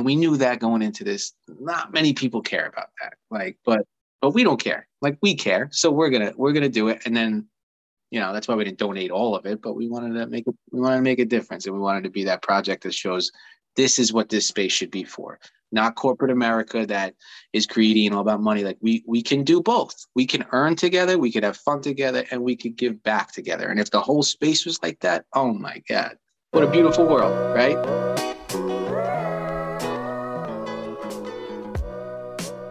And we knew that going into this, not many people care about that. Like, but but we don't care. Like we care. So we're gonna we're gonna do it. And then, you know, that's why we didn't donate all of it, but we wanted to make a we wanted to make a difference. And we wanted to be that project that shows this is what this space should be for not corporate america that is and all about money like we we can do both we can earn together we could have fun together and we could give back together and if the whole space was like that oh my god what a beautiful world right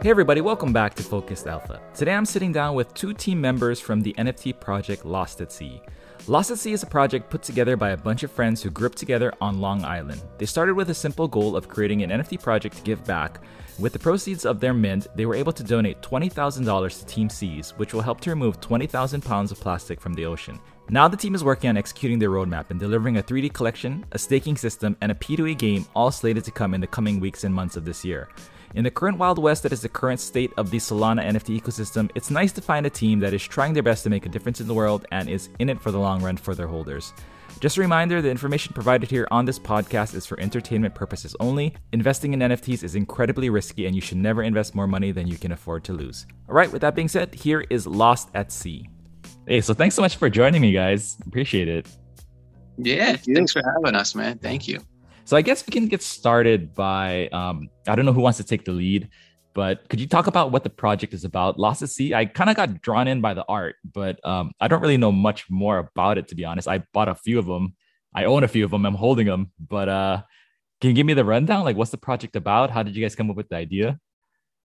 Hey everybody, welcome back to Focused Alpha. Today I'm sitting down with two team members from the NFT project Lost at Sea. Lost at Sea is a project put together by a bunch of friends who up together on Long Island. They started with a simple goal of creating an NFT project to give back. With the proceeds of their mint, they were able to donate $20,000 to Team Seas, which will help to remove 20,000 pounds of plastic from the ocean. Now the team is working on executing their roadmap and delivering a 3D collection, a staking system, and a P2E game all slated to come in the coming weeks and months of this year. In the current Wild West that is the current state of the Solana NFT ecosystem, it's nice to find a team that is trying their best to make a difference in the world and is in it for the long run for their holders. Just a reminder the information provided here on this podcast is for entertainment purposes only. Investing in NFTs is incredibly risky and you should never invest more money than you can afford to lose. All right, with that being said, here is Lost at Sea. Hey, so thanks so much for joining me, guys. Appreciate it. Yeah, thanks for having us, man. Thank you. So I guess we can get started by um, I don't know who wants to take the lead, but could you talk about what the project is about? Lost at Sea. I kind of got drawn in by the art, but um, I don't really know much more about it to be honest. I bought a few of them. I own a few of them. I'm holding them, but uh, can you give me the rundown? Like, what's the project about? How did you guys come up with the idea?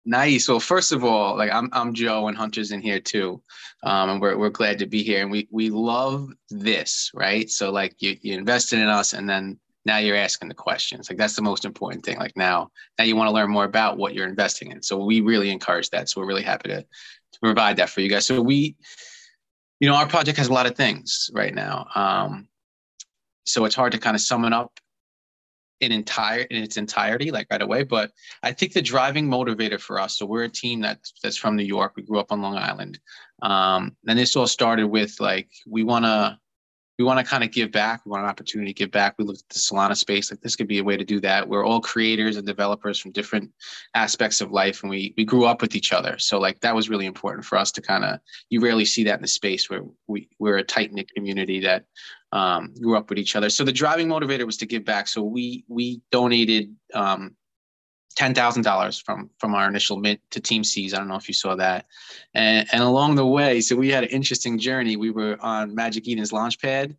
Nice. Well, first of all, like I'm, I'm Joe and Hunter's in here too, um, and we're, we're glad to be here. And we we love this, right? So like you you invested in us, and then now you're asking the questions. Like that's the most important thing. Like now now you want to learn more about what you're investing in. So we really encourage that. So we're really happy to, to provide that for you guys. So we you know our project has a lot of things right now. Um, so it's hard to kind of sum it up in entire in its entirety like right away but i think the driving motivator for us so we're a team that's that's from new york. We grew up on long island. Um, and this all started with like we want to we want to kind of give back. We want an opportunity to give back. We looked at the Solana space, like this could be a way to do that. We're all creators and developers from different aspects of life, and we we grew up with each other. So like that was really important for us to kind of. You rarely see that in the space where we we're a tight knit community that um, grew up with each other. So the driving motivator was to give back. So we we donated um, ten thousand dollars from from our initial mint to Team Seas. I don't know if you saw that, and and along the way, so we had an interesting journey. We were on Magic Eden's launch pad,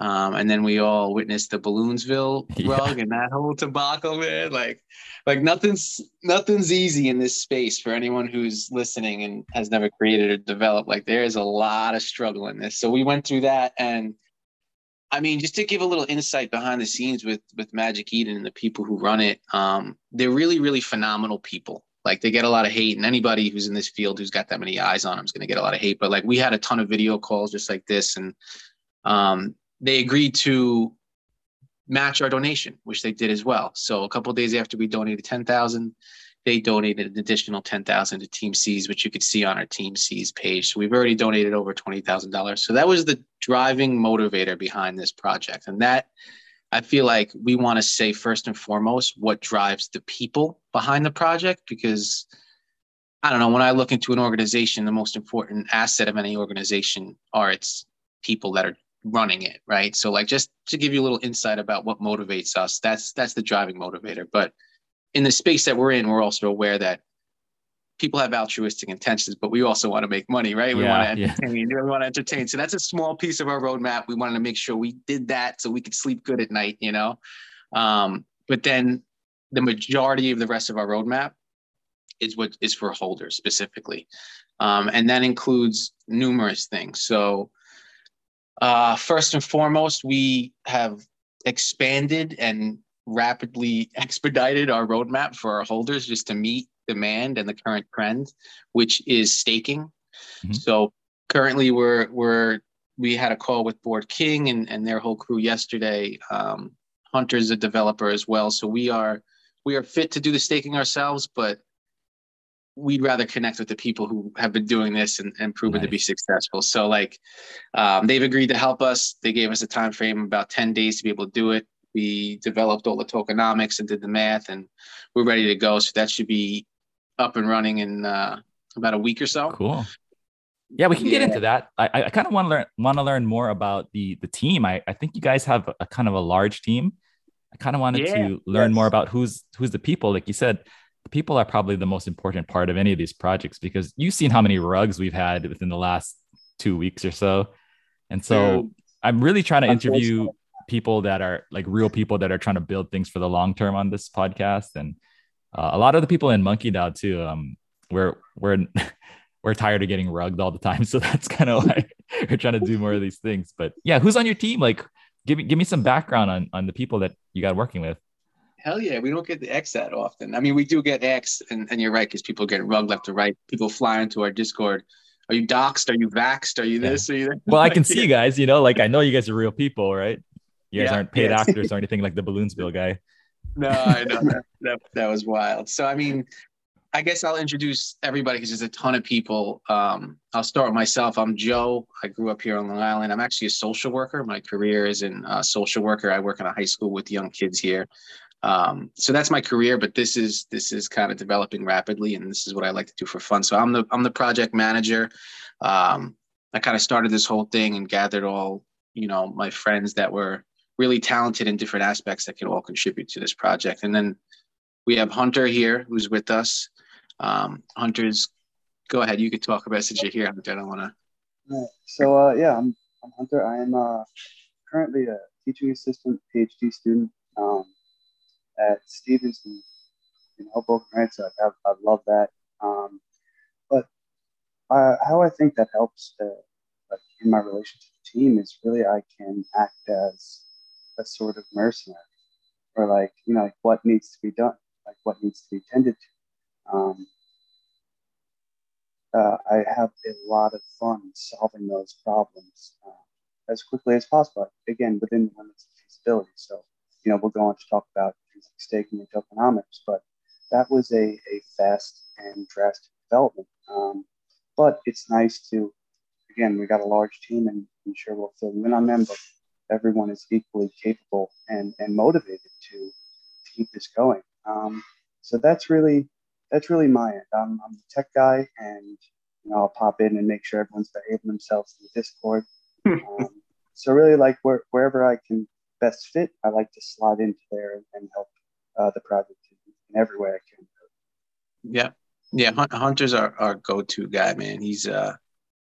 um, and then we all witnessed the Balloonsville rug yeah. and that whole debacle, man. Like, like nothing's nothing's easy in this space for anyone who's listening and has never created or developed. Like, there is a lot of struggle in this. So we went through that and I mean, just to give a little insight behind the scenes with with Magic Eden and the people who run it, um, they're really, really phenomenal people. Like they get a lot of hate, and anybody who's in this field who's got that many eyes on them is going to get a lot of hate. But like we had a ton of video calls just like this, and um, they agreed to match our donation, which they did as well. So a couple days after we donated ten thousand, they donated an additional 10,000 to Team Seas, which you could see on our Team Seas page. So we've already donated over $20,000. So that was the driving motivator behind this project. And that I feel like we want to say first and foremost what drives the people behind the project because I don't know, when I look into an organization, the most important asset of any organization are its people that are running it, right? So like just to give you a little insight about what motivates us, that's that's the driving motivator. But in the space that we're in, we're also aware that people have altruistic intentions, but we also want to make money, right? We yeah, want to entertain. Yeah. We want to entertain. So that's a small piece of our roadmap. We wanted to make sure we did that so we could sleep good at night, you know. Um, but then the majority of the rest of our roadmap is what is for holders specifically, um, and that includes numerous things. So uh, first and foremost, we have expanded and rapidly expedited our roadmap for our holders just to meet demand and the current trend, which is staking. Mm-hmm. So currently we're we're we had a call with Board King and, and their whole crew yesterday. Um, Hunter's a developer as well. So we are we are fit to do the staking ourselves, but we'd rather connect with the people who have been doing this and, and proven nice. to be successful. So like um, they've agreed to help us. They gave us a time frame about 10 days to be able to do it. We developed all the tokenomics and did the math, and we're ready to go. So that should be up and running in uh, about a week or so. Cool. Yeah, we can get into that. I, I kind of want to learn want to learn more about the the team. I, I think you guys have a kind of a large team. I kind of wanted yeah, to learn yes. more about who's who's the people. Like you said, the people are probably the most important part of any of these projects because you've seen how many rugs we've had within the last two weeks or so. And so I'm really trying to interview people that are like real people that are trying to build things for the long term on this podcast. And uh, a lot of the people in MonkeDAO too. Um, we're we're we're tired of getting rugged all the time, so that's kind of why we're trying to do more of these things. But yeah, who's on your team? Like, give me give me some background on on the people that you got working with. Hell yeah, we don't get the X that often. I mean, we do get X, and, and you're right, because people get rugged left to right. People fly into our Discord. Are you doxxed? Are you vaxxed? Are you this? Yeah. Are you that? Well, I can see you guys, you know, like I know you guys are real people, right? You guys yeah, aren't paid yes. actors or anything like the Balloonsville guy. No, I know that, that, that was wild. So, I mean, I guess I'll introduce everybody because there's a ton of people. Um, I'll start with myself. I'm Joe. I grew up here on Long Island. I'm actually a social worker. My career is in uh, social worker. I work in a high school with young kids here. Um, so that's my career, but this is this is kind of developing rapidly, and this is what I like to do for fun. So I'm the I'm the project manager. Um, I kind of started this whole thing and gathered all you know my friends that were really talented in different aspects that can all contribute to this project. And then we have Hunter here who's with us. Um, Hunter's, go ahead. You could talk about since you're here. Hunter, I don't want to. So uh, yeah, I'm, I'm Hunter. I am uh, currently a teaching assistant, PhD student. Um, at Stevenson in Hoboken, right? So I, I love that. Um, but uh, how I think that helps uh, like in my relation to the team is really I can act as a sort of mercenary, or like you know like what needs to be done, like what needs to be tended to. Um, uh, I have a lot of fun solving those problems uh, as quickly as possible. Again, within the limits of feasibility. So you know we'll go on to talk about things like staking and tokenomics, but that was a, a fast and drastic development. Um, but it's nice to, again, we got a large team and I'm sure we'll fill you in on them, but everyone is equally capable and, and motivated to, to keep this going. Um, so that's really, that's really my end. I'm, I'm the tech guy and you know, I'll pop in and make sure everyone's behaving themselves in the Discord. um, so really like where, wherever I can best fit, I like to slot into there and, and help uh, the project in every way I can. Yeah, yeah. Hunter's our, our go-to guy, man. He's uh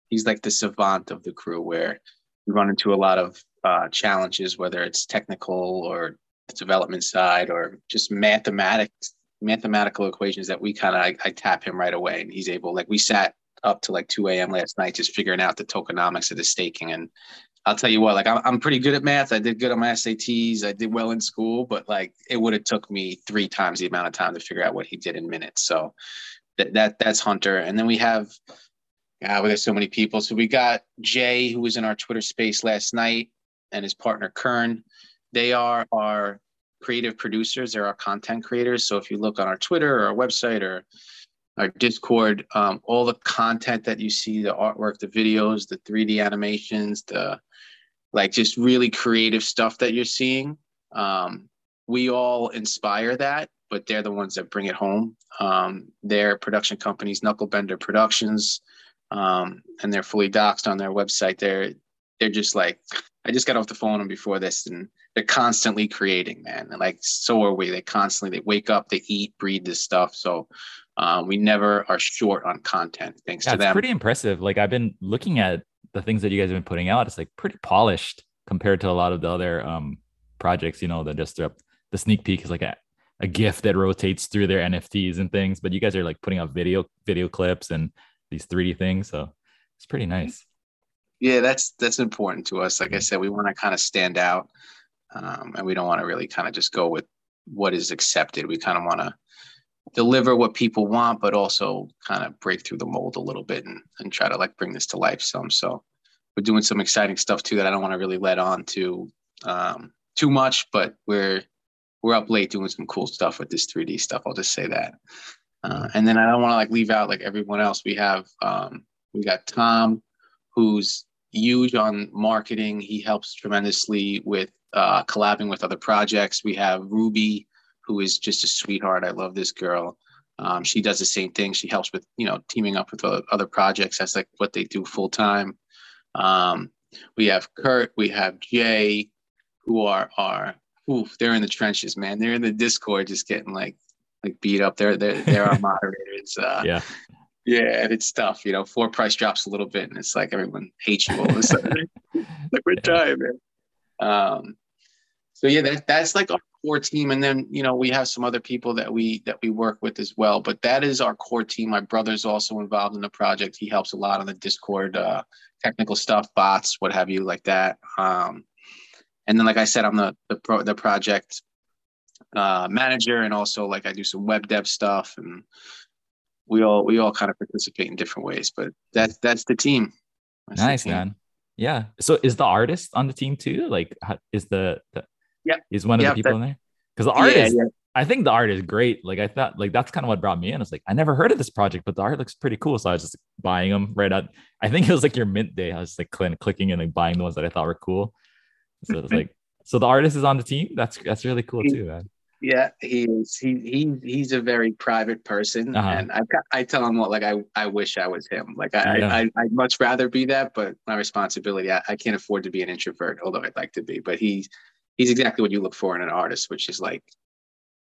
he's like the savant of the crew, where we run into a lot of uh, challenges, whether it's technical or development side or just mathematics mathematical equations that we kind of I, I, tap him right away and he's able like we sat up to like 2 a.m last night just figuring out the tokenomics of the staking and I'll tell you what, like I'm, I'm pretty good at math. I did good on my SATs. I did well in school, but like it would have took me three times the amount of time to figure out what he did in minutes. So that, that that's Hunter. And then we have, yeah, we got so many people. So we got Jay, who was in our Twitter space last night, and his partner Kern. They are our creative producers. They're our content creators. So if you look on our Twitter or our website or our Discord, um, all the content that you see, the artwork, the videos, the 3D animations, the like just really creative stuff that you're seeing. Um, we all inspire that, but they're the ones that bring it home. Um, their production companies, Knucklebender Productions, um, and they're fully doxed on their website. They're they're just like I just got off the phone before this, and they're constantly creating, man. And like so are we. They constantly they wake up, they eat, breathe this stuff. So um, we never are short on content thanks yeah, to them. It's pretty impressive. Like I've been looking at the things that you guys have been putting out. It's like pretty polished compared to a lot of the other um, projects. You know, that just up the sneak peek is like a, a GIF that rotates through their NFTs and things. But you guys are like putting out video video clips and these 3D things. So it's pretty nice. Yeah, that's that's important to us. Like I said, we want to kind of stand out, um, and we don't want to really kind of just go with what is accepted. We kind of want to deliver what people want, but also kind of break through the mold a little bit and, and try to like bring this to life some. So we're doing some exciting stuff too that I don't want to really let on to um, too much, but we're we're up late doing some cool stuff with this 3D stuff. I'll just say that. Uh, and then I don't want to like leave out like everyone else. We have um, we got Tom, who's huge on marketing. He helps tremendously with uh, collabing with other projects. We have Ruby, who is just a sweetheart. I love this girl. Um, she does the same thing. She helps with you know teaming up with other projects. That's like what they do full time. Um, we have Kurt. We have Jay, who are are oof, they're in the trenches, man. They're in the Discord, just getting like like beat up. They're they're they're our moderators. Uh, yeah. Yeah, and it's tough, you know. Floor price drops a little bit, and it's like everyone hates you all of a sudden. like we're dying, man. Um, so yeah, that, that's like our core team, and then you know we have some other people that we that we work with as well. But that is our core team. My brother's also involved in the project. He helps a lot on the Discord, uh, technical stuff, bots, what have you, like that. Um, and then, like I said, I'm the the, pro, the project uh, manager, and also like I do some web dev stuff, and we all we all kind of participate in different ways. But that's that's the team. That's nice the team. man. Yeah. So is the artist on the team too? Like, is the, the yeah is one of the people that, in there? Because the artist, yeah, yeah. I think the art is great. Like I thought, like that's kind of what brought me in. It's like I never heard of this project, but the art looks pretty cool. So I was just buying them right at. I think it was like your mint day. I was like clicking and like buying the ones that I thought were cool. So it's like, so the artist is on the team. That's that's really cool too, man. Yeah, he is. He he he's a very private person, uh-huh. and I I tell him what like I I wish I was him. Like I yeah. I I'd much rather be that, but my responsibility. I, I can't afford to be an introvert, although I'd like to be. But he's he's exactly what you look for in an artist, which is like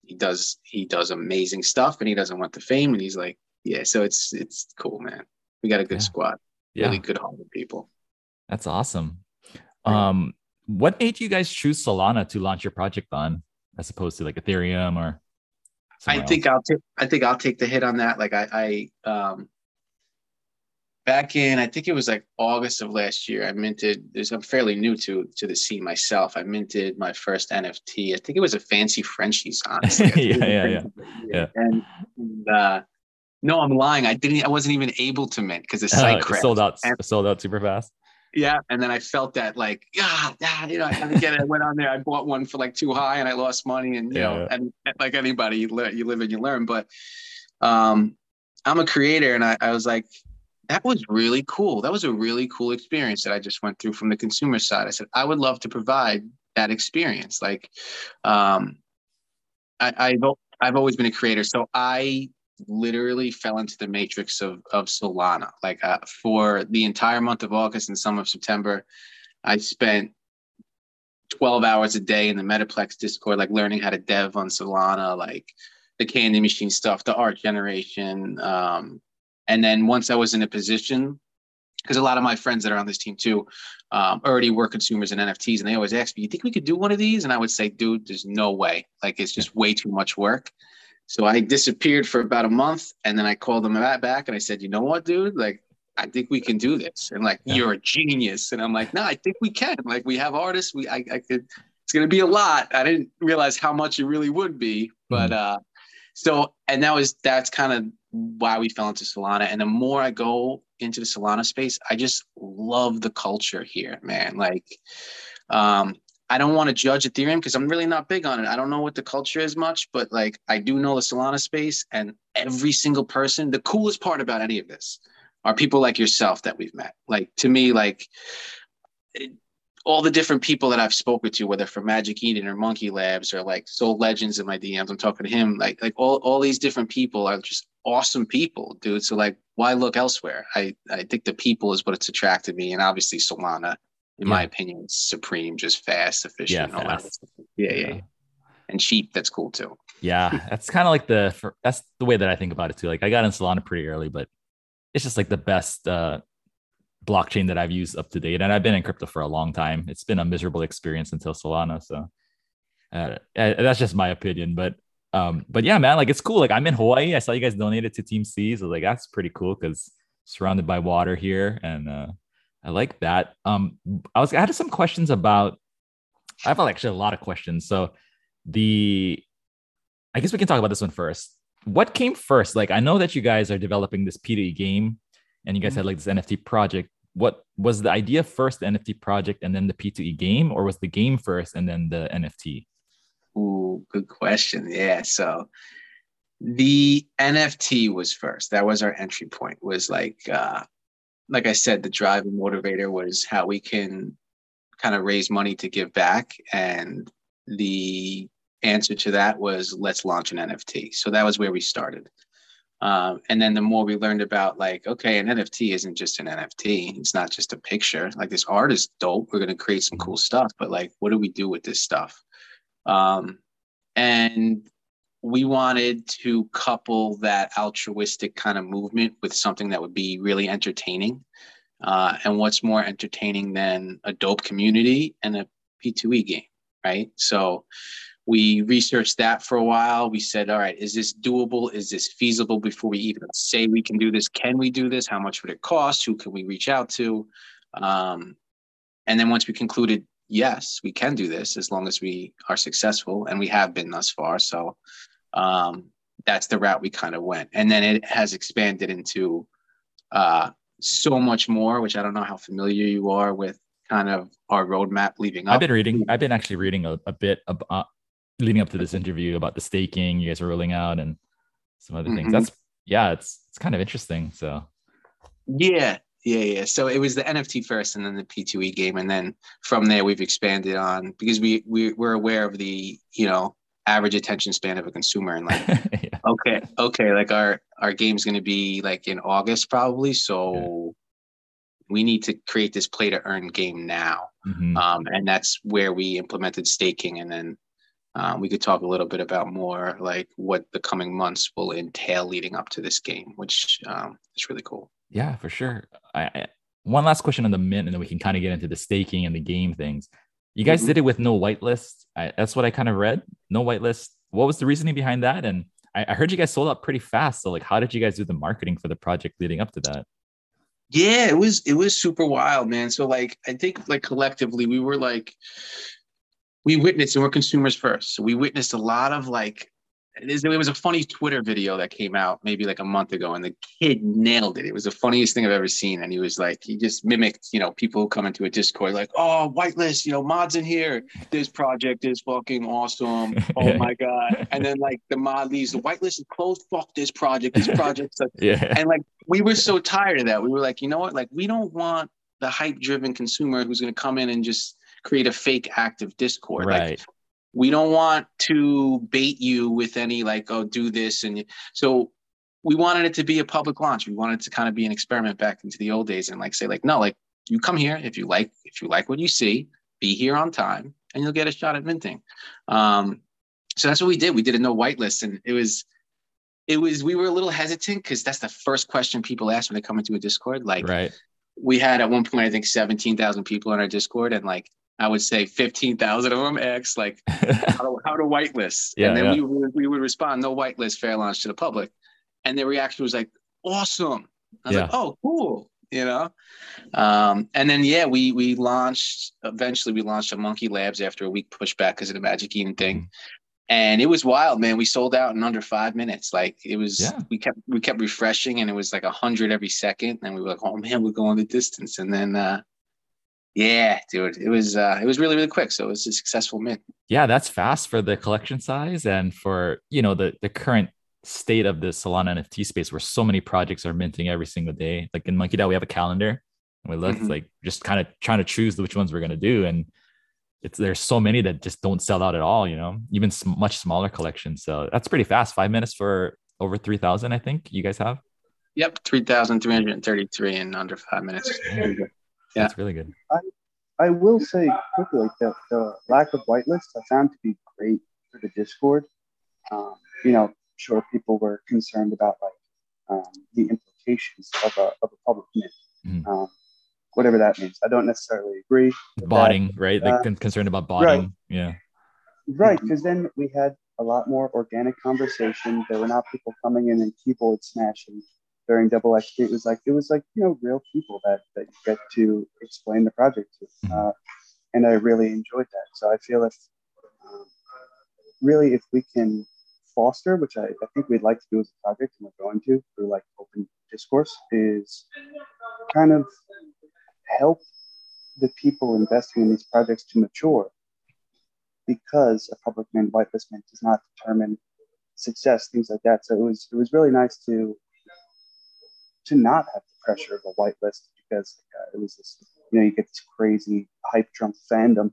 he does he does amazing stuff, and he doesn't want the fame, and he's like yeah. So it's it's cool, man. We got a good yeah. squad, really yeah. good hearted people. That's awesome. Um, what made you guys choose Solana to launch your project on, as opposed to like Ethereum or? I think else? I'll take. I think I'll take the hit on that. Like I, I um, back in I think it was like August of last year. I minted. I'm fairly new to to the scene myself. I minted my first NFT. I think it was a fancy Frenchies, honestly. yeah, yeah, yeah, yeah. And, and uh, no, I'm lying. I didn't. I wasn't even able to mint because the site uh, sold out. And, sold out super fast. Yeah, and then I felt that like, yeah, yeah you know, I get it. I went on there, I bought one for like too high, and I lost money, and you yeah. know, and, like anybody, you, you live and you learn. But um, I'm a creator, and I, I was like, that was really cool. That was a really cool experience that I just went through from the consumer side. I said, I would love to provide that experience. Like, um, I, I've I've always been a creator, so I literally fell into the matrix of of Solana. Like uh, for the entire month of August and some of September, I spent 12 hours a day in the Metaplex Discord, like learning how to dev on Solana, like the candy machine stuff, the art generation. Um, and then once I was in a position, because a lot of my friends that are on this team too um, already were consumers in NFTs, and they always ask me, "You think we could do one of these?" And I would say, "Dude, there's no way. Like it's just way too much work." So I disappeared for about a month and then I called them back and I said, you know what, dude? Like, I think we can do this. And like, yeah. you're a genius. And I'm like, no, I think we can. Like, we have artists. We, I, I could, it's going to be a lot. I didn't realize how much it really would be. But, mm-hmm. uh, so, and that was, that's kind of why we fell into Solana. And the more I go into the Solana space, I just love the culture here, man. Like, um, I don't want to judge Ethereum because I'm really not big on it. I don't know what the culture is much, but like I do know the Solana space and every single person. The coolest part about any of this are people like yourself that we've met. Like to me, like it, all the different people that I've spoken to, whether from Magic Eden or MonkeLabs or like Soul Legends in my DMs, I'm talking to him. Like like all, all these different people are just awesome people, dude. So like, why look elsewhere? I I think the people is what it's attracted me, and obviously Solana in yeah. my opinion, supreme, just fast, efficient, yeah, fast. Yeah, yeah, yeah, and cheap. That's cool too. Yeah, that's kind of like the for, that's the way that I think about it too. Like I got in Solana pretty early, but it's just like the best uh, blockchain that I've used up to date, and I've been in crypto for a long time. It's been a miserable experience until Solana, so uh, that's just my opinion. But um, but yeah, man, like it's cool. Like I'm in Hawaii. I saw you guys donated to Team C, so like that's pretty cool because surrounded by water here, and uh, I like that. Um, I was I had some questions about. I have actually a lot of questions. So, the, I guess we can talk about this one first. What came first? Like, I know that you guys are developing this P2E game, and you guys mm-hmm. had like this NFT project. What was the idea first, the NFT project, and then the P2E game, or was the game first and then the NFT? Ooh, good question. Yeah. So the NFT was first. That was our entry point. Was like uh, like I said, the drive and motivator was how we can kind of raise money to give back. And the answer to that was let's launch an NFT. So that was where we started. Um, and then the more we learned about like, okay, an NFT isn't just an NFT. It's not just a picture. Like this art is dope. We're going to create some cool stuff, but like, what do we do with this stuff? Um, and we wanted to couple that altruistic kind of movement with something that would be really entertaining. Uh, and what's more entertaining than a dope community and a P2E game, right? So we researched that for a while. We said, all right, is this doable? Is this feasible before we even say we can do this? Can we do this? How much would it cost? Who can we reach out to? Um, and then once we concluded, yes, we can do this as long as we are successful, and we have been thus far. So um, that's the route we kind of went. And then it has expanded into uh, so much more, which I don't know how familiar you are with kind of our roadmap leaving up. I've been reading, I've been actually reading a, a bit about uh, leading up to this interview about the staking you guys are rolling out and some other mm-hmm. things. That's yeah, it's it's kind of interesting. So yeah, yeah, yeah. So it was the NFT first, and then the P2E game, and then from there we've expanded on because we we we're aware of the you know average attention span of a consumer and like yeah. okay okay like our our game's going to be like in august probably so yeah. we need to create this play to earn game now mm-hmm. um, and that's where we implemented staking and then um, we could talk a little bit about more like what the coming months will entail leading up to this game which um, is really cool yeah for sure I, I, one last question on the mint and then we can kind of get into the staking and the game things you guys mm-hmm. did it with no whitelist. I, that's what I kind of read. No whitelist. What was the reasoning behind that? And I, I heard you guys sold out pretty fast. So like, how did you guys do the marketing for the project leading up to that? Yeah, it was it was super wild, man. So like, I think like collectively we were like, we witnessed and we're consumers first. So we witnessed a lot of like it was a funny Twitter video that came out maybe like a month ago, and the kid nailed it. It was the funniest thing I've ever seen. And he was like, he just mimicked, you know, people who come into a Discord, like, oh, whitelist, you know, mods in here. This project is fucking awesome. Oh my God. And then like the mod leaves, the whitelist is closed. Fuck this project. This project. yeah. And like, we were so tired of that. We were like, you know what? Like, we don't want the hype driven consumer who's going to come in and just create a fake active Discord. Right. Like, we don't want to bait you with any like oh do this. And so we wanted it to be a public launch. We wanted to kind of be an experiment back into the old days and like say like no like you come here if you like if you like what you see be here on time and you'll get a shot at minting. Um, so that's what we did. We did a no whitelist and it was it was we were a little hesitant because that's the first question people ask when they come into a discord. Like right. we had at one point i think 17000 people on our discord and like I would say 15,000 of them X like how to, how to whitelist. Yeah, and then yeah. we, would, we would respond, no whitelist, fair launch to the public. And their reaction was like, awesome. I was yeah. like, oh, cool. You know? Um, and then, yeah, we, we launched, eventually we launched a MonkeLabs after a week pushback because of the magic eden thing. Mm-hmm. And it was wild, man. We sold out in under five minutes. Like it was, we kept, we kept refreshing and it was like a hundred every second. And we were like, oh man, we're going the distance. And then, uh, yeah, dude, it was uh, it was really really quick, so it was a successful mint. Yeah, that's fast for the collection size and for you know the the current state of the Solana NFT space, where so many projects are minting every single day. Like in MonkeDAO, we have a calendar, and we look mm-hmm. like just kind of trying to choose which ones we're gonna do, and it's there's so many that just don't sell out at all. You know, even sm- much smaller collections. So that's pretty fast. Five minutes for over three thousand, I think you guys have. Yep, three thousand three hundred thirty-three in under five minutes. Yeah. That's really good. I, I will say quickly that the lack of whitelist I found to be great for the Discord. Um, you know, sure people were concerned about like um, the implications of a, of a public mint, mm. um, whatever that means. I don't necessarily agree. Botting, that. right? Like uh, concerned about botting. Right. Yeah. Right, because then we had a lot more organic conversation. There were not people coming in and keyboard smashing during double XP, it was like it was like you know real people that that you get to explain the project to, mm-hmm. uh, and I really enjoyed that. So I feel if um, really if we can foster, which I, I think we'd like to do as a project, and we're going to through like open discourse, is kind of help the people investing in these projects to mature because a public mint whitelist man does not determine success, things like that. So it was it was really nice to to not have the pressure of a whitelist. Because uh, it was this, you know, you get this crazy hype Trump fandom,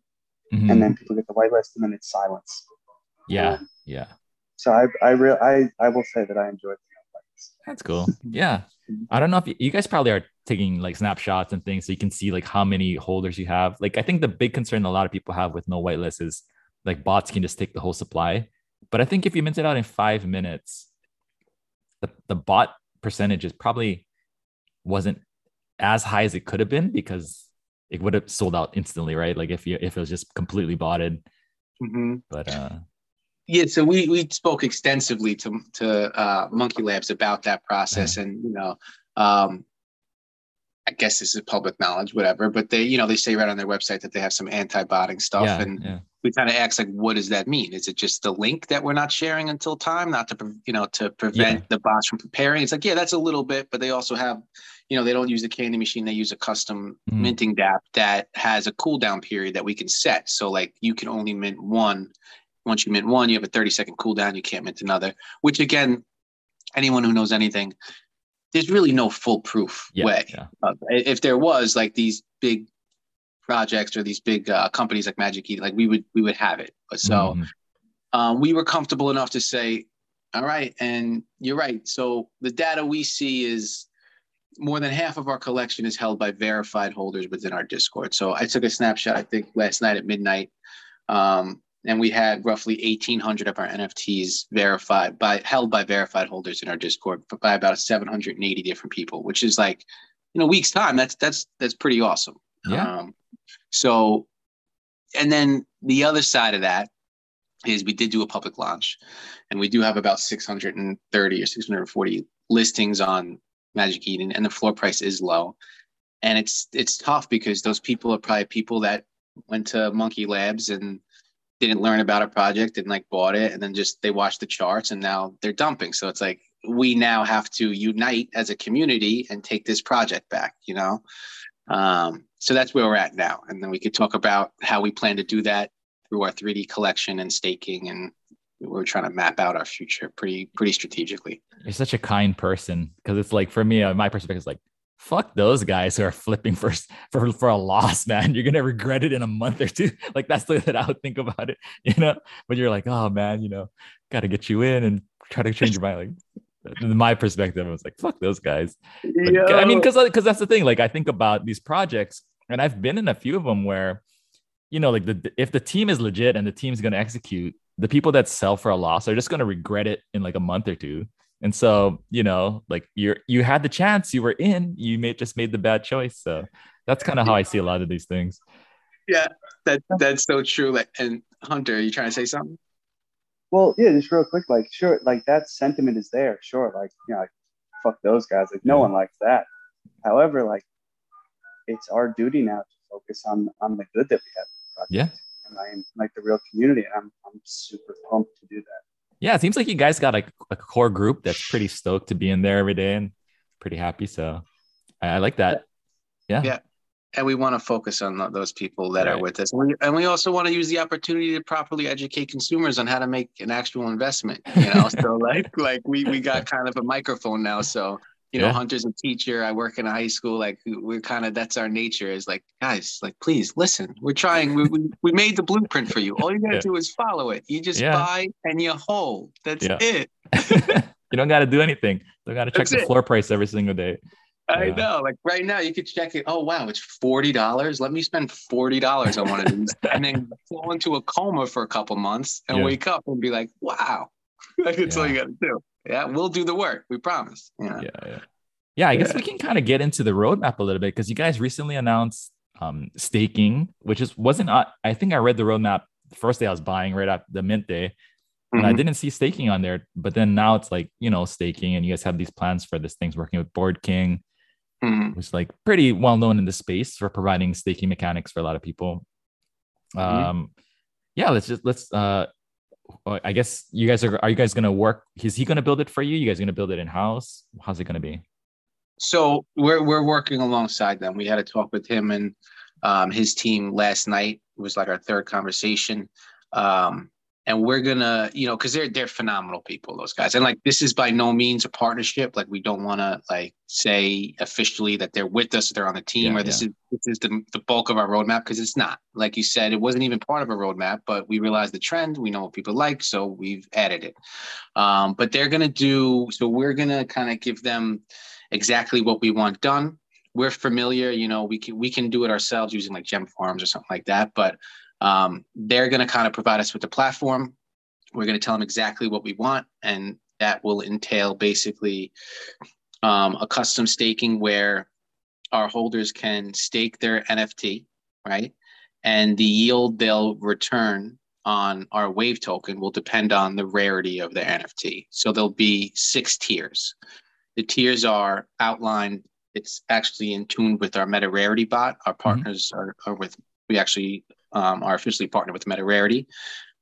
Mhm. and then people get the whitelist, and then it's silence. yeah, um, yeah. So I, I real, I, I will say that I enjoyed. That's cool. Yeah. I don't know if you, you guys probably are taking like snapshots and things so you can see like how many holders you have. Like I think the big concern a lot of people have with no whitelist is like bots can just take the whole supply. But I think if you mint it out in five minutes, the, the bot percentage is probably wasn't as high as it could have been because it would have sold out instantly, right? Like if you if it was just completely botted. Mhm. But uh Yeah, so we we spoke extensively to to uh, MonkeLabs about that process, and you know, um, I guess this is public knowledge, whatever. But they, you know, they say right on their website that they have some anti-botting stuff, yeah, and yeah. we kind of ask like, what does that mean? Is it just the link that we're not sharing until time, not to you know to prevent the bots from preparing? It's like, yeah, that's a little bit, but they also have, you know, they don't use a candy machine; they use a custom Mhm. minting DApp that has a cooldown period that we can set. So like, you can only mint one. Once you mint one, you have a 30 second cooldown. You can't mint another. Which again, anyone who knows anything, there's really no foolproof Yeah, way. yeah. Uh, if there was like these big projects or these big uh, companies like Magic Eden, like we would we would have it. But so Mhm. um, we were comfortable enough to say, all right, and you're right. So the data we see is more than half of our collection is held by verified holders within our Discord. So I took a snapshot, I think last night at midnight, um, and we had roughly 1,800 of our NFTs verified by held by verified holders in our Discord by about 780 different people, which is like in a week's time. That's that's that's pretty awesome. Yeah. Um, so, and then the other side of that is we did do a public launch, and we do have about 630 or 640 listings on Magic Eden, and the floor price is low, and it's it's tough because those people are probably people that went to MonkeLabs and didn't learn about a project and like bought it and then just they watched the charts and now they're dumping. So it's like we now have to unite as a community and take this project back, you know? Um, so that's where we're at now. And then we could talk about how we plan to do that through our 3D collection and staking and we're trying to map out our future pretty pretty strategically. You're such a kind person because it's like for me, uh, my perspective is like, fuck those guys who are flipping for for for a loss, man. You're gonna regret it in a month or two. Like that's the way that I would think about it, you know. But you're like, oh man, you know, got to get you in and try to change your mind. Like my perspective, I was like, fuck those guys. But, I mean, because because uh, that's the thing. Like I think about these projects, and I've been in a few of them where, you know, like the if the team is legit and the team's gonna execute, the people that sell for a loss are just gonna regret it in like a month or two. And so, you know, like you're you had the chance, you were in, you made just made the bad choice. So that's kind of how I see a lot of these things. Yeah, that that's so true. Like, and Hunter, are you trying to say something? Well, yeah, just real quick, like sure, like that sentiment is there, sure, like you know, like fuck those guys, like no one likes that. However, like it's our duty now to focus on on the good that we have. in the project. Yeah. and I am like the real community, and I'm I'm super pumped to do that. Yeah, it seems like you guys got like a core group that's pretty stoked to be in there every day and pretty happy. So I, I like that. Yeah. Yeah. And we want to focus on those people that are with us. And we, and we also want to use the opportunity to properly educate consumers on how to make an actual investment. You know, so like like we we got kind of a microphone now. So you know, Hunter's a teacher. I work in a high school. Like we're kind of that's our nature. Is like guys, like please listen. We're trying. We we, we made the blueprint for you. All you gotta Yeah. do is follow it. You just Yeah. buy and you hold. That's Yeah. it. you don't got to do anything. Don't got to check That's the it. floor price every single day. I Yeah. know. Like right now, you could check it. Oh wow, it's forty dollars. Let me spend forty dollars on one of these, and then fall into a coma for a couple months and Yeah. wake up and be like, "Wow, like that's all you got to do." Yeah, we'll do the work. We promise. Yeah. Yeah. Yeah. Yeah. I guess we can kind of get into the roadmap a little bit because you guys recently announced um, staking, which is wasn't, uh, I think I read the roadmap the first day I was buying right after the mint day. and I Mhm. didn't see staking on there. But then now it's like you know staking, and you guys have these plans for this things working with Board King, Mhm. who's like pretty well known in the space for providing staking mechanics for a lot of people. Mhm. Um, yeah, let's just let's. uh I guess you guys are. Are you guys gonna work? Is he gonna build it for you? You guys gonna build it in house? How's it gonna be? So we're we're working alongside them. We had a talk with him and um, his team last night. It was like our third conversation. Um, and we're gonna you know because they're they're phenomenal people those guys. And like this is by no means a partnership. Like we don't want to like say officially that they're with us they're on the team yeah, or this yeah. is this is the, the bulk of our roadmap because it's not. Like you said it wasn't even part of a roadmap but we realized the trend we know what people like so we've added it. Um, but they're gonna do so we're gonna kind of give them exactly what we want done. We're familiar you know we can we can do it ourselves using like gem farms or something like that but um, they're going to kind of provide us with the platform. We're going to tell them exactly what we want, and that will entail basically um, a custom staking where our holders can stake their NFT, right? And the yield they'll return on our wave token will depend on the rarity of the NFT. So there'll be six tiers. The tiers are outlined. It's actually in tune with our meta rarity bot. Our mm-hmm. partners mm-hmm. are, are with, we actually um, are officially partnered with Meta Rarity.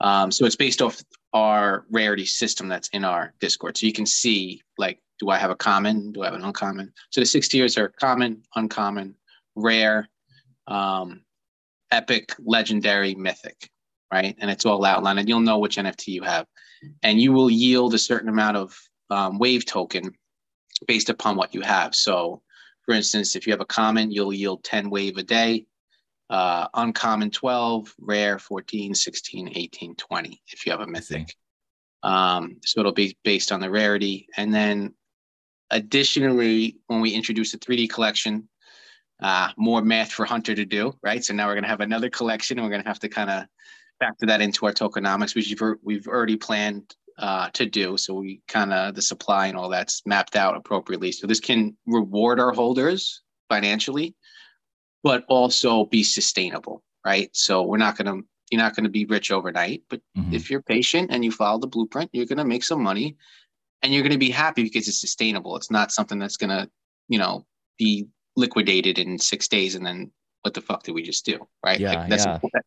Um, so it's based off our rarity system that's in our Discord. So you can see like, do I have a common? Do I have an uncommon? So the six tiers are common, uncommon, rare, um, epic, legendary, mythic, right? And it's all outlined, and you'll know which NFT you have, and you will yield a certain amount of um, wave token based upon what you have. So, for instance, if you have a common, you'll yield 10 wave a day uh, uncommon 12, rare 14, 16, 18, 20 if you have a mythic. Um, so it'll be based on the rarity. And then additionally, when we introduce the 3D collection, uh, more math for Hunter to do, right? So now we're going to have another collection and we're going to have to kind of factor that into our tokenomics, which we've, we've already planned uh, to do. So we kind of, the supply and all that's mapped out appropriately. So this can reward our holders financially but also be sustainable, right? So we're not going to you're not going to be rich overnight, but mm-hmm. if you're patient and you follow the blueprint, you're going to make some money and you're going to be happy because it's sustainable. It's not something that's going to, you know, be liquidated in 6 days and then what the fuck did we just do, right? Yeah, like that's yeah. Important.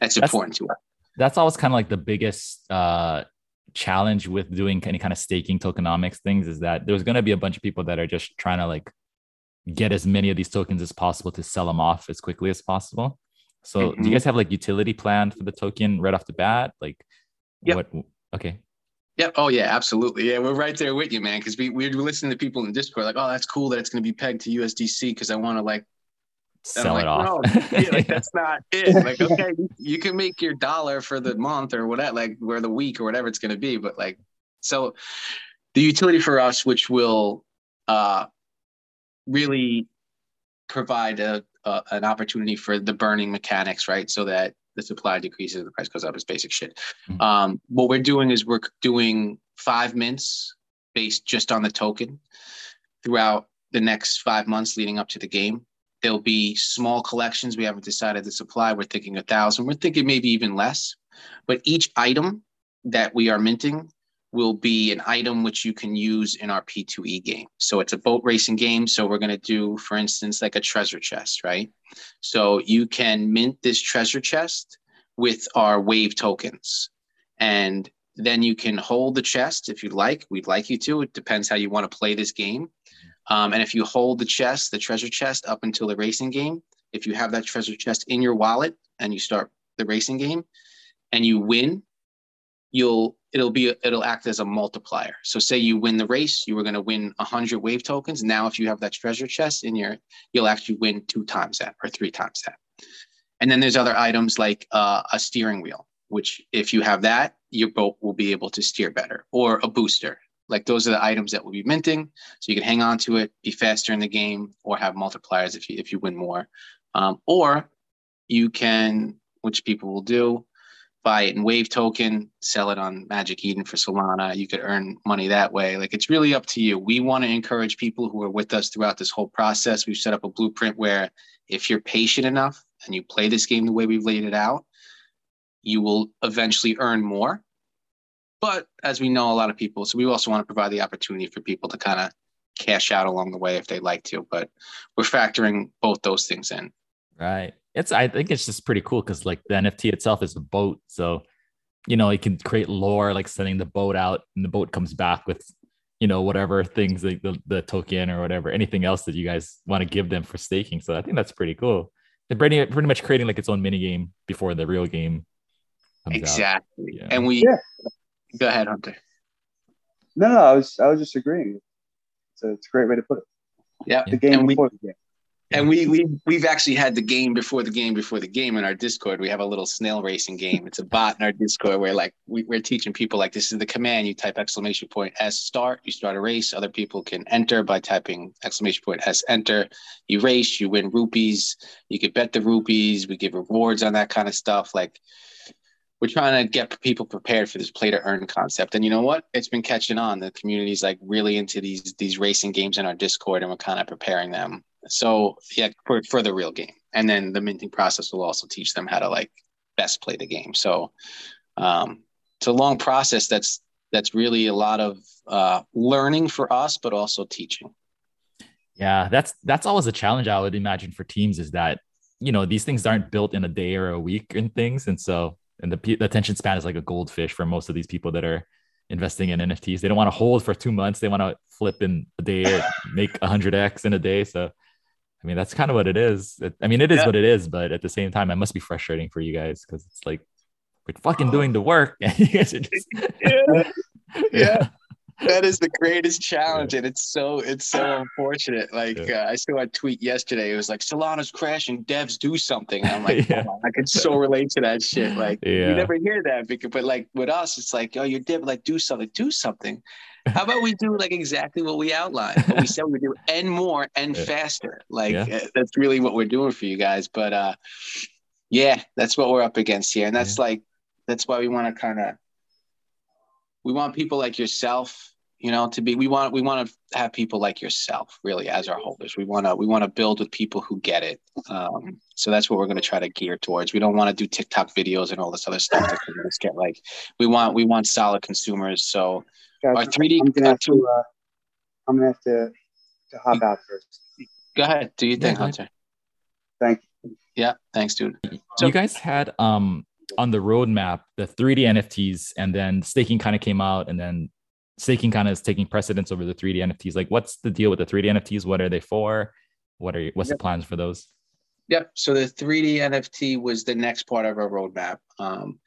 That's, that's important to us. That's always kind of like the biggest uh challenge with doing any kind of staking tokenomics things is that there's going to be a bunch of people that are just trying to like get as many of these tokens as possible to sell them off as quickly as possible. So mm-hmm. do you mm-hmm. guys have like utility planned for the token right off the bat? Like yep. what okay. Yeah. Oh yeah, absolutely. Yeah, we're right there with you, man. Because we we're listening to people in Discord like, oh, that's cool that it's going to be pegged to USDC because I want to like sell like, it off. No, yeah, like that's not it. Like, okay, you can make your dollar for the month or whatever, like where the week or whatever it's going to be, but like, so the utility for us, which will uh really provide a, a, an opportunity for the burning mechanics, right? So that the supply decreases, the price goes up. Is basic shit. Mm-hmm. Um, what we're doing is we're doing five mints based just on the token throughout the next five months leading up to the game. There'll be small collections. We haven't decided the supply. We're thinking a thousand. We're thinking maybe even less. But each item that we are minting will be an item which you can use in our P2E game. So it's a boat racing game. So we're going to do, for instance, like a treasure chest, right? So you can mint this treasure chest with our wave tokens. And then you can hold the chest if you'd like. We'd like you to. It depends how you want to play this game. Um, and if you hold the chest, the treasure chest, up until the racing game, if you have that treasure chest in your wallet and you start the racing game and you win, you'll it'll be it'll act as a multiplier. So say you win the race, you were going to win 100 wave tokens. Now if you have that treasure chest in your, you'll actually win two times that or three times that. And then there's other items like uh, a steering wheel, which if you have that, your boat will be able to steer better, or a booster. Like those are the items that will be minting, so you can hang on to it, be faster in the game, or have multipliers if you if you win more. Um, or you can, which people will do, buy it in Wave token, sell it on Magic Eden for Solana. You could earn money that way. Like it's really up to you. We want to encourage people who are with us throughout this whole process. We've set up a blueprint where if you're patient enough and you play this game the way we've laid it out, you will eventually earn more. But as we know, a lot of people, so we also want to provide the opportunity for people to kind of cash out along the way if they like to. But we're factoring both those things in. Right it's I think it's just pretty cool because like the NFT itself is a boat, so you know it can create lore like sending the boat out and the boat comes back with you know whatever things like the, the token or whatever anything else that you guys want to give them for staking. So I think that's pretty cool. They're pretty pretty much creating like its own mini game before the real game. exactly. Yeah. And we yeah. go ahead, Hunter. No, no, I was I was just agreeing. It's a, it's a great way to put it. Yeah, the game and before we, the game. And we we we've actually had the game before the game before the game in our Discord. We have a little snail racing game. It's a bot in our Discord where like we, we're teaching people like this is the command. You type exclamation point S start. You start a race. Other people can enter by typing exclamation point S enter. You race. You win rupees. You can bet the rupees. We give rewards on that kind of stuff. Like we're trying to get people prepared for this play to earn concept. And you know what? It's been catching on. The community's like really into these these racing games in our Discord, and we're kind of preparing them so yeah, for, for the real game. And then the minting process will also teach them how to like best play the game. So um, it's a long process that's that's really a lot of uh, learning for us, but also teaching. Yeah, that's that's always a challenge I would imagine for teams is that you know these things aren't built in a day or a week and things, and so and the, the attention span is like a goldfish for most of these people that are investing in NFTs. They don't want to hold for two months; they want to flip in a day, make hundred x in a day. So I mean, that's kind of what it is. It, I mean, it is yeah. what it is, but at the same time, it must be frustrating for you guys because it's like we're fucking doing the work, and you guys are just yeah. yeah. That is the greatest challenge, and it's so it's so unfortunate. Like uh, I saw a tweet yesterday. It was like Solana's crashing, devs do something. And I'm like, yeah. oh, I could so relate to that shit. Like you never hear that, because, but like with us, it's like, oh, you're dev, like do something, do something. How about we do like exactly what we outlined? What we said we would do and more and yeah. faster. Like yeah. Uh, that's really what we're doing for you guys. But uh yeah, that's what we're up against here. And that's yeah. like that's why we want to kind of we want people like yourself, you know, to be we want we want to have people like yourself really as our holders. We want to we want to build with people who get it. Um so that's what we're going to try to gear towards. We don't want to do TikTok videos and all this other stuff that can just get like we want we want solid consumers. So our 3D. I'm gonna have to. Uh, I'm gonna have to to hop out first. Go ahead. Do you think, Hunter? Thank you. Yeah. Thanks, dude. So you guys had um on the roadmap the 3D NFTs, and then staking kind of came out, and then staking kind of is taking precedence over the 3D NFTs. Like, what's the deal with the 3D NFTs? What are they for? What are you, what's yep. the plans for those? Yep. So the 3D NFT was the next part of our roadmap. Um,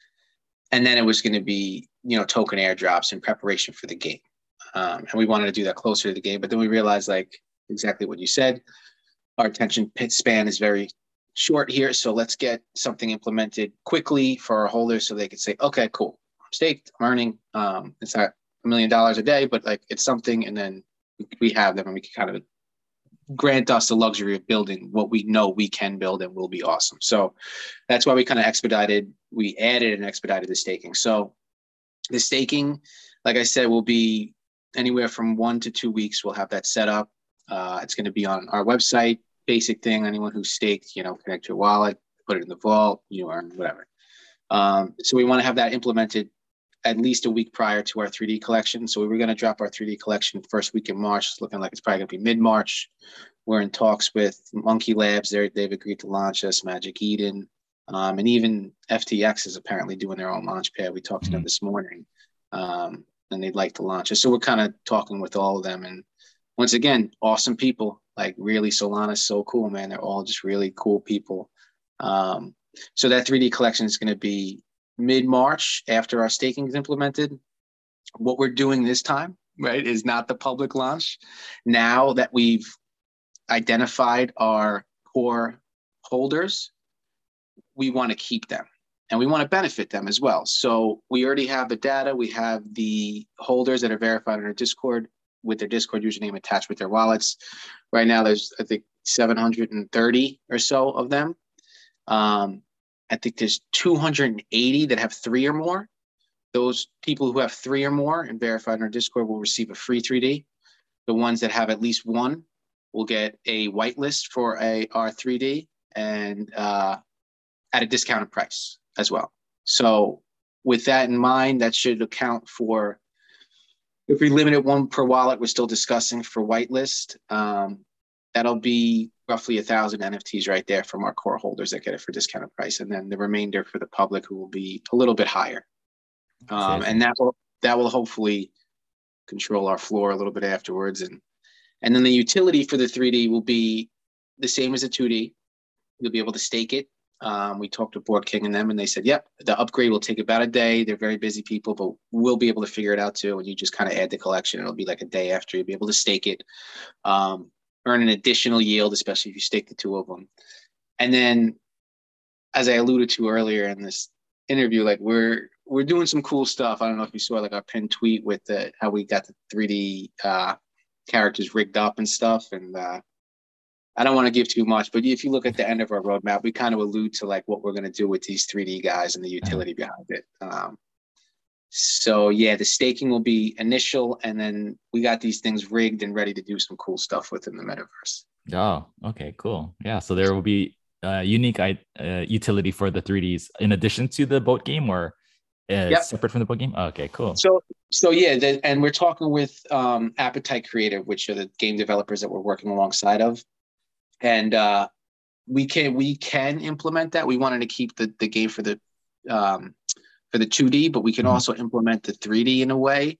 and then it was going to be you know token airdrops in preparation for the game. Um, and we wanted to do that closer to the game but then we realized like exactly what you said our attention span is very short here so let's get something implemented quickly for our holders so they could say okay cool. I'm staked i'm earning um, it's not a million dollars a day but like it's something and then we have them and we can kind of grant us the luxury of building what we know we can build and will be awesome. So that's why we kind of expedited, we added and expedited the staking. So the staking, like I said, will be anywhere from one to two weeks. We'll have that set up. Uh, it's going to be on our website, basic thing. Anyone who's staked, you know, connect your wallet, put it in the vault, you earn whatever. Um, so we want to have that implemented at least a week prior to our 3D collection. So we were going to drop our 3D collection first week in March. It's looking like it's probably going to be mid March. We're in talks with MonkeLabs. they they've agreed to launch us, Magic Eden, um, and even FTX is apparently doing their own launch pad. We talked mm-hmm. to them mm-hmm. this morning, um, and they'd like to launch us. So we're kind of talking with all of them. And once again, awesome people. Like really, Solana's so cool, man. They're all just really cool people. Um, so that 3D collection is going to be mid March after our staking is implemented. What we're doing this time, right, is not the public launch. Now that we've identified our core holders, we want to keep them and we want to benefit them as well. So we already have the data. We have the holders that are verified on our Discord with their Discord username attached with their wallets. Right now, there's I think 730 or so of them. Um, I think there's 280 that have three or more. Those people who have three or more and verified in our Discord will receive a free 3D. The ones that have at least one will get a whitelist for a R3D and uh, at a discounted price as well. So with that in mind, that should account for if we limit it one per wallet, we're still discussing for whitelist. Um, that'll be roughly a thousand NFTs right there from our core holders that get it for discounted price, and then the remainder for the public who will be a little bit higher. Um, and that will that will hopefully control our floor a little bit afterwards, and and then the utility for the 3D will be the same as the 2D. You'll be able to stake it Um, we talked to Board King and them, and they said, "Yep, the upgrade will take about a day. They're very busy people, but we'll be able to figure it out too. And you just kind of add the collection. It'll be like a day after you'll be able to stake it, um, earn an additional yield, especially if you stake the two of them. And then, as I alluded to earlier in this interview, like we're we're doing some cool stuff. I don't know if you saw like our pinned tweet with the how we got the 3D uh, characters rigged up and stuff, and uh, I don't want to give too much, but if you look at the end of our roadmap, we kind of allude to like what we're going to do with these 3D guys and the utility behind it. Um, so yeah, the staking will be initial, and then we got these things rigged and ready to do some cool stuff within the metaverse. Oh, okay, cool. Yeah, so there will be a unique uh, utility for the 3ds in addition to the boat game, or uh, yep. separate from the boat game. Oh, okay, cool. So so yeah, the, and we're talking with um, Appetite Creative, which are the game developers that we're working alongside of and uh, we can we can implement that. We wanted to keep the the game for the um, for the 2D, but we can mm-hmm. also implement the 3D in a way.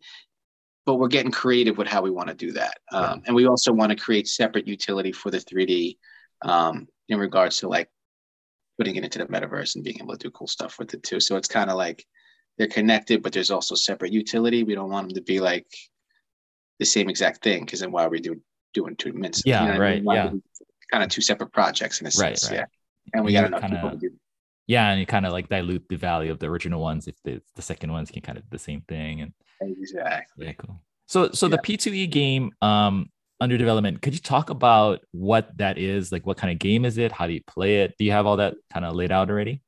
But we're getting creative with how we want to do that, um, right. and we also want to create separate utility for the 3D um, in regards to like putting it into the metaverse and being able to do cool stuff with it too. So it's kind of like they're connected, but there's also separate utility. We don't want them to be like the same exact thing because then why are we doing doing two minutes? Yeah, you know right. I mean? Yeah kind of two separate projects in a sense. Right, right. Yeah. And we got enough kinda, people to do. Yeah, and you kind of like dilute the value of the original ones if the, the second ones can kind of do the same thing. And exactly. Yeah, cool. So so yeah. the P2E game um under development, could you talk about what that is? Like what kind of game is it? How do you play it? Do you have all that kind of laid out already?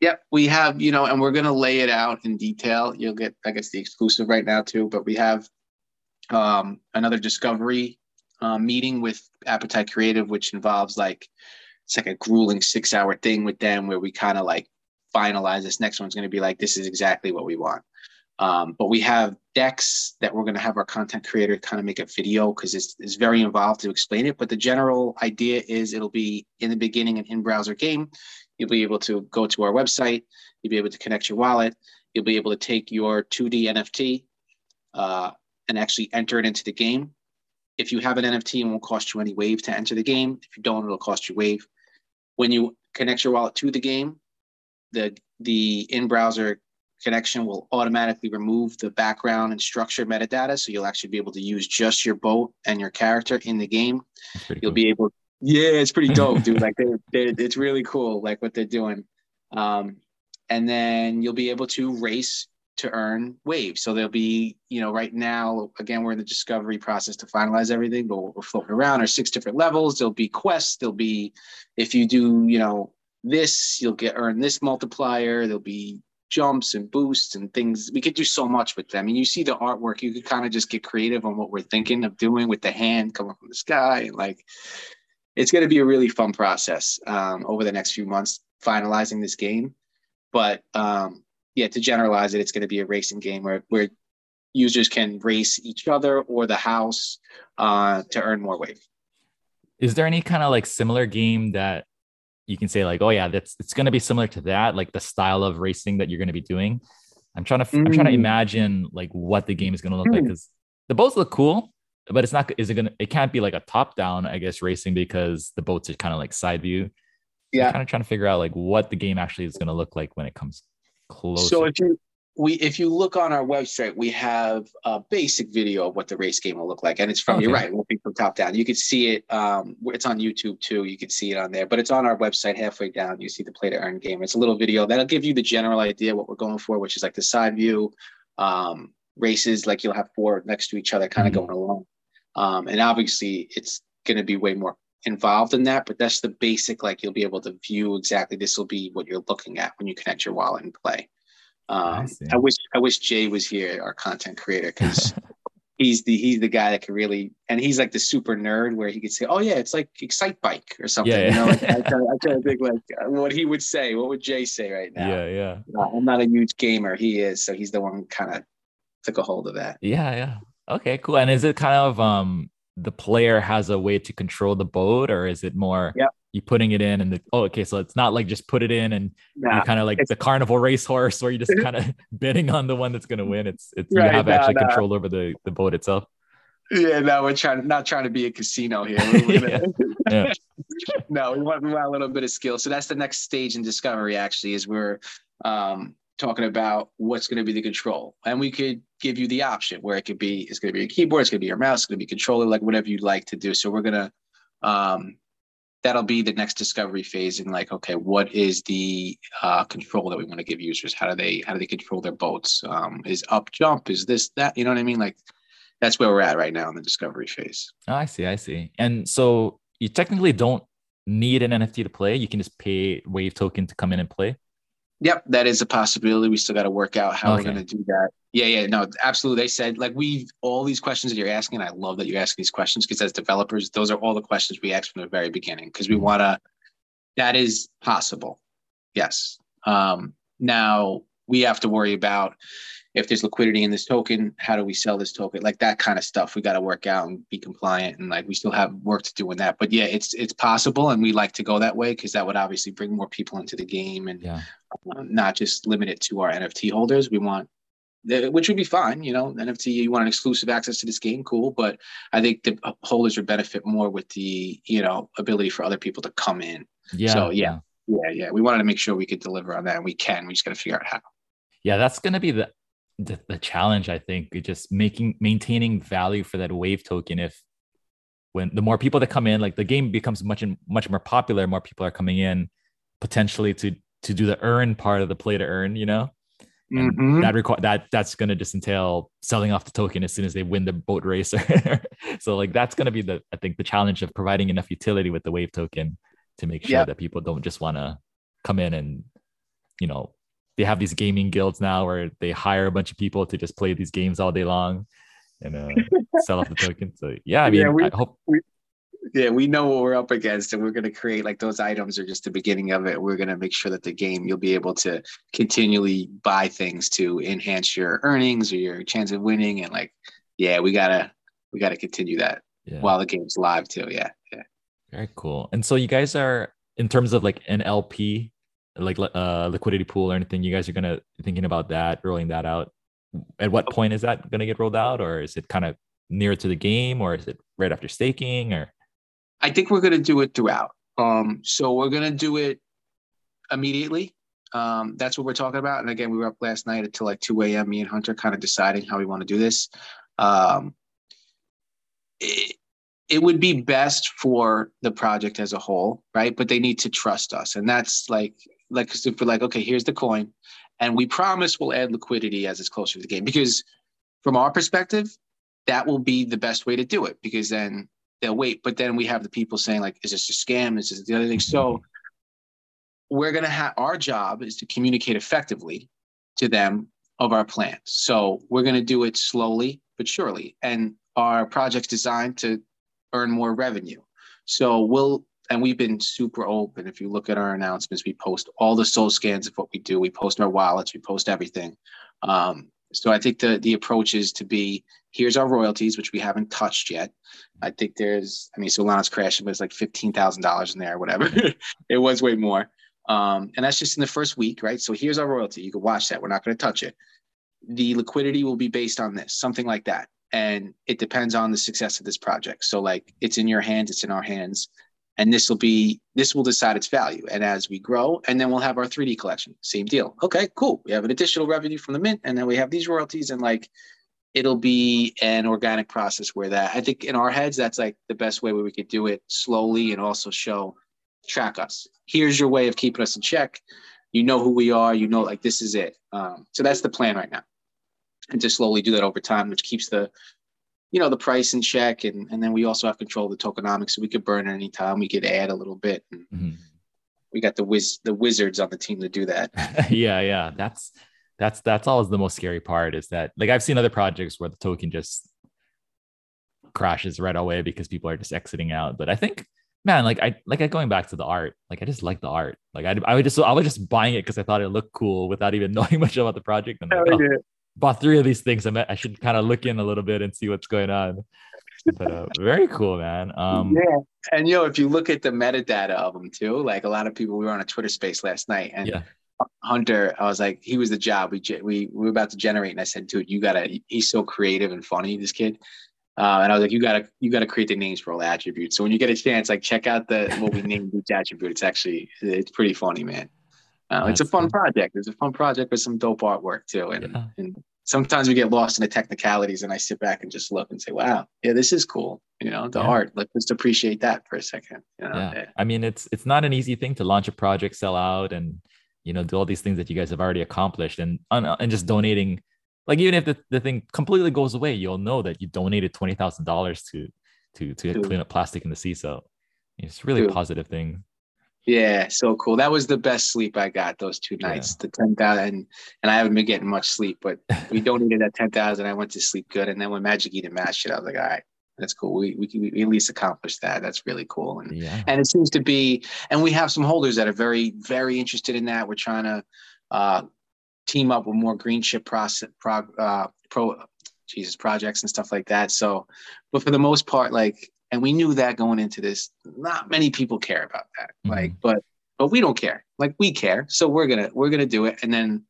Yeah, we have, you know, and we're gonna lay it out in detail. You'll get, I guess, the exclusive right now too, but we have um, another discovery um, meeting with Appetite Creative, which involves like it's like a grueling six hour thing with them where we kind of like finalize this next one's going to be like this is exactly what we want. Um, but we have decks that we're going to have our content creator kind of make a video because it's, it's very involved to explain it. But the general idea is it'll be in the beginning an in browser game. You'll be able to go to our website. You'll be able to connect your wallet. You'll be able to take your 2D NFT uh, and actually enter it into the game. If you have an NFT, it won't cost you any wave to enter the game. If you don't, it'll cost you wave. When you connect your wallet to the game, the the in-browser connection will automatically remove the background and structure metadata. So you'll actually be able to use just your boat and your character in the game. You'll cool. be able, yeah, it's pretty dope, dude. like they, they, it's really cool, like what they're doing. Um, and then you'll be able to race to earn waves. So there'll be, you know, right now, again, we're in the discovery process to finalize everything, but we're floating around are six different levels. There'll be quests. There'll be, if you do, you know, this, you'll get earn this multiplier. There'll be jumps and boosts and things. We could do so much with them. Mean, you see the artwork, you could kind of just get creative on what we're thinking of doing with the hand coming from the sky. And like, it's going to be a really fun process um, over the next few months finalizing this game. But um, yeah, to generalize it, it's going to be a racing game where where users can race each other or the house uh, to earn more wave. Is there any kind of like similar game that you can say like, oh yeah, that's it's going to be similar to that, like the style of racing that you're going to be doing? I'm trying to mm. I'm trying to imagine like what the game is going to look mm. like because the boats look cool, but it's not. Is it gonna? It can't be like a top down, I guess, racing because the boats are kind of like side view. Yeah, I'm kind of trying to figure out like what the game actually is going to look like when it comes closer. So if you we if you look on our website, we have a basic video of what the race game will look like, and it's from okay. you're right, looking from top down. You can see it. Um, it's on YouTube too. You can see it on there, but it's on our website halfway down. You see the play to earn game. It's a little video that'll give you the general idea what we're going for, which is like the side view um, races. Like you'll have four next to each other, kind of mm-hmm. going along, um, and obviously it's going to be way more involved in that, but that's the basic, like you'll be able to view exactly this will be what you're looking at when you connect your wallet and play. Um, I, I, wish I wish Jay was here, our content creator, because he's the he's the guy that can really and he's like the super nerd where he could say, Oh yeah, it's like Excitebike or something. Yeah, yeah. You know, like, I, try, I try to think like what he would say. What would Jay say right now? Yeah, yeah. Uh, I'm not a huge gamer. He is, so he's the one kind of took a hold of that. Yeah, yeah. Okay, cool. And is it kind of um the player has a way to control the boat, or is it more yep. you putting it in and the oh okay, so it's not like just put it in and nah, you kind of like the carnival racehorse where you're just kind of betting on the one that's going to win. It's it's right, you have actually control over the the boat itself. Yeah, no, we're trying not trying to be a casino here. yeah. yeah. no, we want, we want a little bit of skill. So that's the next stage in discovery. Actually, is we're um, talking about what's going to be the control, and we could give you the option where it could be. It's going to be a keyboard. It's going to be your mouse. It's going to be controller, like whatever you'd like to do. So we're gonna. Um, that'll be the next discovery phase in like okay what is the uh, control that we want to give users how do they how do they control their boats um, is up jump is this that you know what i mean like that's where we're at right now in the discovery phase oh, i see i see and so you technically don't need an nft to play you can just pay wave token to come in and play Yep, that is a possibility. We still got to work out how okay. we're going to do that. Yeah, yeah, no, absolutely. They said like we all these questions that you're asking. I love that you're asking these questions because as developers, those are all the questions we ask from the very beginning because we mm-hmm. want to. That is possible. Yes. Um, now we have to worry about if there's liquidity in this token, how do we sell this token? Like that kind of stuff, we got to work out and be compliant, and like we still have work to do in that. But yeah, it's it's possible, and we like to go that way because that would obviously bring more people into the game and yeah. uh, not just limit it to our NFT holders. We want which would be fine. You know, NFT, you want an exclusive access to this game, cool. But I think the holders would benefit more with the, you know, ability for other people to come in. Yeah. So yeah, yeah, yeah. yeah. We wanted to make sure we could deliver on that, and we can. We just got to figure out how. Yeah, that's going to be the the, the challenge i think just making maintaining value for that wave token if when the more people that come in like the game becomes much and much more popular more people are coming in potentially to to do the earn part of the play to earn you know mm-hmm. that require that that's going to just entail selling off the token as soon as they win the boat race so like that's going to be the i think the challenge of providing enough utility with the wave token to make sure yep. that people don't just want to come in and you know they have these gaming guilds now where they hire a bunch of people to just play these games all day long and uh, sell off the token. So yeah, I mean, yeah, we, I hope. We, yeah, we know what we're up against, and we're going to create like those items are just the beginning of it. We're going to make sure that the game you'll be able to continually buy things to enhance your earnings or your chance of winning. And like, yeah, we gotta we gotta continue that yeah. while the game's live too. Yeah, yeah. Very cool. And so you guys are in terms of like an LP like uh, liquidity pool or anything? You guys are gonna thinking about that, rolling that out. At what point is that gonna get rolled out, or is it kind of near to the game, or is it right after staking, or? I think we're gonna do it throughout. Um, so we're gonna do it immediately. Um, that's what we're talking about. And again, we were up last night until like 2 a.m. Me and Hunter kind of deciding how we want to do this. Um, it, it would be best for the project as a whole, right? But they need to trust us. And that's like like if we're like, okay, here's the coin, and we promise we'll add liquidity as it's closer to the game. Because from our perspective, that will be the best way to do it because then they'll wait. But then we have the people saying, like, is this a scam? Is this the other thing? So we're gonna have our job is to communicate effectively to them of our plans. So we're gonna do it slowly but surely. And our project's designed to earn more revenue. So we'll and we've been super open. If you look at our announcements, we post all the Solscans of what we do. We post our wallets, we post everything. Um, so I think the the approach is to be here's our royalties, which we haven't touched yet. I think there's, I mean, Solana's crashing, but it's like fifteen thousand dollars in there, whatever. it was way more, um, and that's just in the first week, right? So here's our royalty. You can watch that. We're not going to touch it. The liquidity will be based on this, something like that, and it depends on the success of this project. So like, it's in your hands, it's in our hands and this will be this will decide its value. And as we grow and then we'll have our 3d collection. Same deal. Okay cool. We have an additional revenue from the mint and then we have these royalties and like it'll be an organic process where that i think in our heads that's like the best way where we could do it slowly and also show track us. Here's your way of keeping us in check. You know who we are. You know like this is it. Um, so that's the plan right now. And to slowly do that over time which keeps the you know the price in check and and then we also have control of the tokenomics so we could burn anytime we could add a little bit mm-hmm. we got the wiz the wizards on the team to do that. Yeah yeah that's that's that's always the most scary part is that like i've seen other projects where the token just crashes right away because people are just exiting out but i think man like i like I, going back to the art like i just like the art. Like i, I would just i was just buying it because i thought it looked cool without even knowing much about the project and like, oh, bought three of these things. I, met, I should kind of look in a little bit and see what's going on. But uh, very cool, man. Um, yeah, and you know, if you look at the metadata of them too, like a lot of people, we were on a Twitter space last night, and yeah. Hunter, I was like, he was the job we we we were about to generate, and I said, dude, you gotta. He's so creative and funny, this kid. Uh, and I was like, you gotta you gotta create the names for all the attributes. So when you get a chance, like check out the what we named each attribute. It's actually it's pretty funny, man. Uh, it's a fun project. It's a fun project with some dope artwork too. And, yeah. and sometimes we get lost in the technicalities, and I sit back and just look and say, "Wow, yeah, this is cool." You know, the yeah. art. Let's just appreciate that for a second. You know? yeah. yeah. I mean, it's it's not an easy thing to launch a project, sell out, and you know, do all these things that you guys have already accomplished, and and just donating like even if the, the thing completely goes away, you'll know that you donated twenty thousand dollars to to to clean up plastic in the sea. So it's really a positive thing. Yeah, so cool. That was the best sleep I got those two nights. Yeah. The ten thousand, and I haven't been getting much sleep, but we donated that ten thousand. I went to sleep good, and then when Magic Eden matched it, I was like, all right, that's cool. We, we we at least accomplished that. That's really cool. And yeah. and it seems to be, and we have some holders that are very very interested in that. We're trying to uh, team up with more green ship process, prog, uh, pro, Jesus projects and stuff like that. So, but for the most part, like, and we knew that going into this, not many people care about that. Mm-hmm. Like, but but we don't care. Like we care, so we're gonna we're gonna do it, and then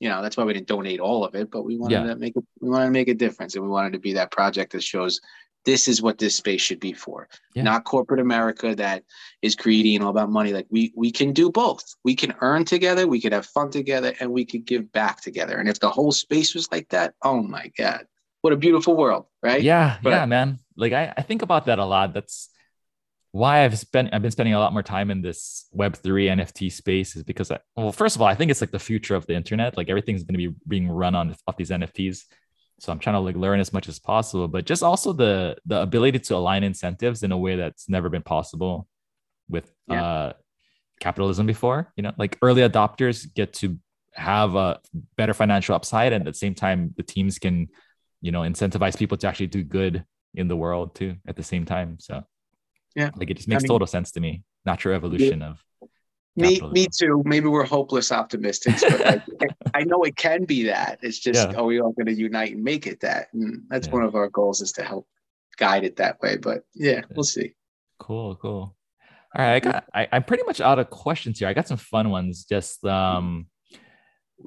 you know that's why we didn't donate all of it, but we wanted yeah. to make it. We wanted to make a difference, and we wanted to be that project that shows this is what this space should be for yeah. not corporate america that is greedy and all about money like we we can do both we can earn together we could have fun together and we could give back together and if the whole space was like that oh my god what a beautiful world right yeah but, yeah man like I, I think about that a lot that's why I've spent I've been spending a lot more time in this Web3 NFT space is because I, well, first of all, I think it's like the future of the internet. Like everything's going to be being run on off these NFTs so i'm trying to like learn as much as possible but just also the the ability to align incentives in a way that's never been possible with yeah. uh capitalism before you know like early adopters get to have a better financial upside and at the same time the teams can you know incentivize people to actually do good in the world too at the same time so yeah like it just makes I mean, total sense to me natural evolution yeah. of me, me too. Maybe we're hopeless optimists, but like, I know it can be that. It's just, yeah. are we all going to unite and make it that? And that's yeah. one of our goals is to help guide it that way. But yeah, we'll see. Cool, cool. All right, I got. I, I'm pretty much out of questions here. I got some fun ones. Just, um,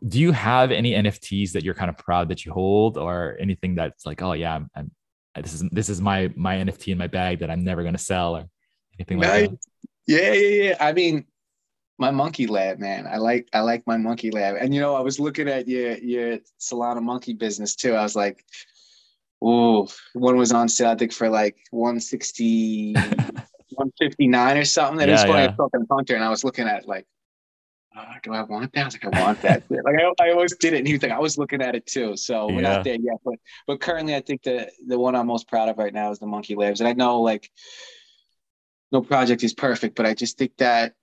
do you have any NFTs that you're kind of proud that you hold, or anything that's like, oh yeah, I'm, I'm this is this is my my NFT in my bag that I'm never going to sell, or anything like that? Yeah, yeah, yeah. I mean, my MonkeLab, man. I like I like my MonkeLab. And you know, I was looking at your your Solana monkey business too. I was like, oh, one was on sale, I think for like 160, 159 or something. That yeah, was funny. Yeah. talking Hunter, and I was looking at like, oh, do I want that? I was like, I want that. like I, I always did it. And he was like, I was looking at it too. So we're yeah. not there yet. But but currently I think the the one I'm most proud of right now is the MonkeLabs. And I know like no project is perfect, but I just think that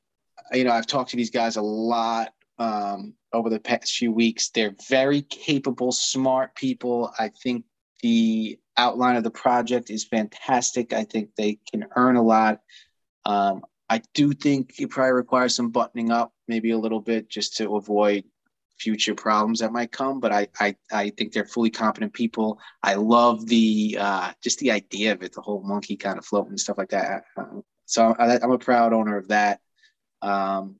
you know, I've talked to these guys a lot um, over the past few weeks. They're very capable, smart people. I think the outline of the project is fantastic. I think they can earn a lot. Um, I do think it probably requires some buttoning up, maybe a little bit, just to avoid future problems that might come. But I, I, I think they're fully competent people. I love the uh, just the idea of it, the whole monkey kind of floating and stuff like that. Uh, so I, I'm a proud owner of that. Um,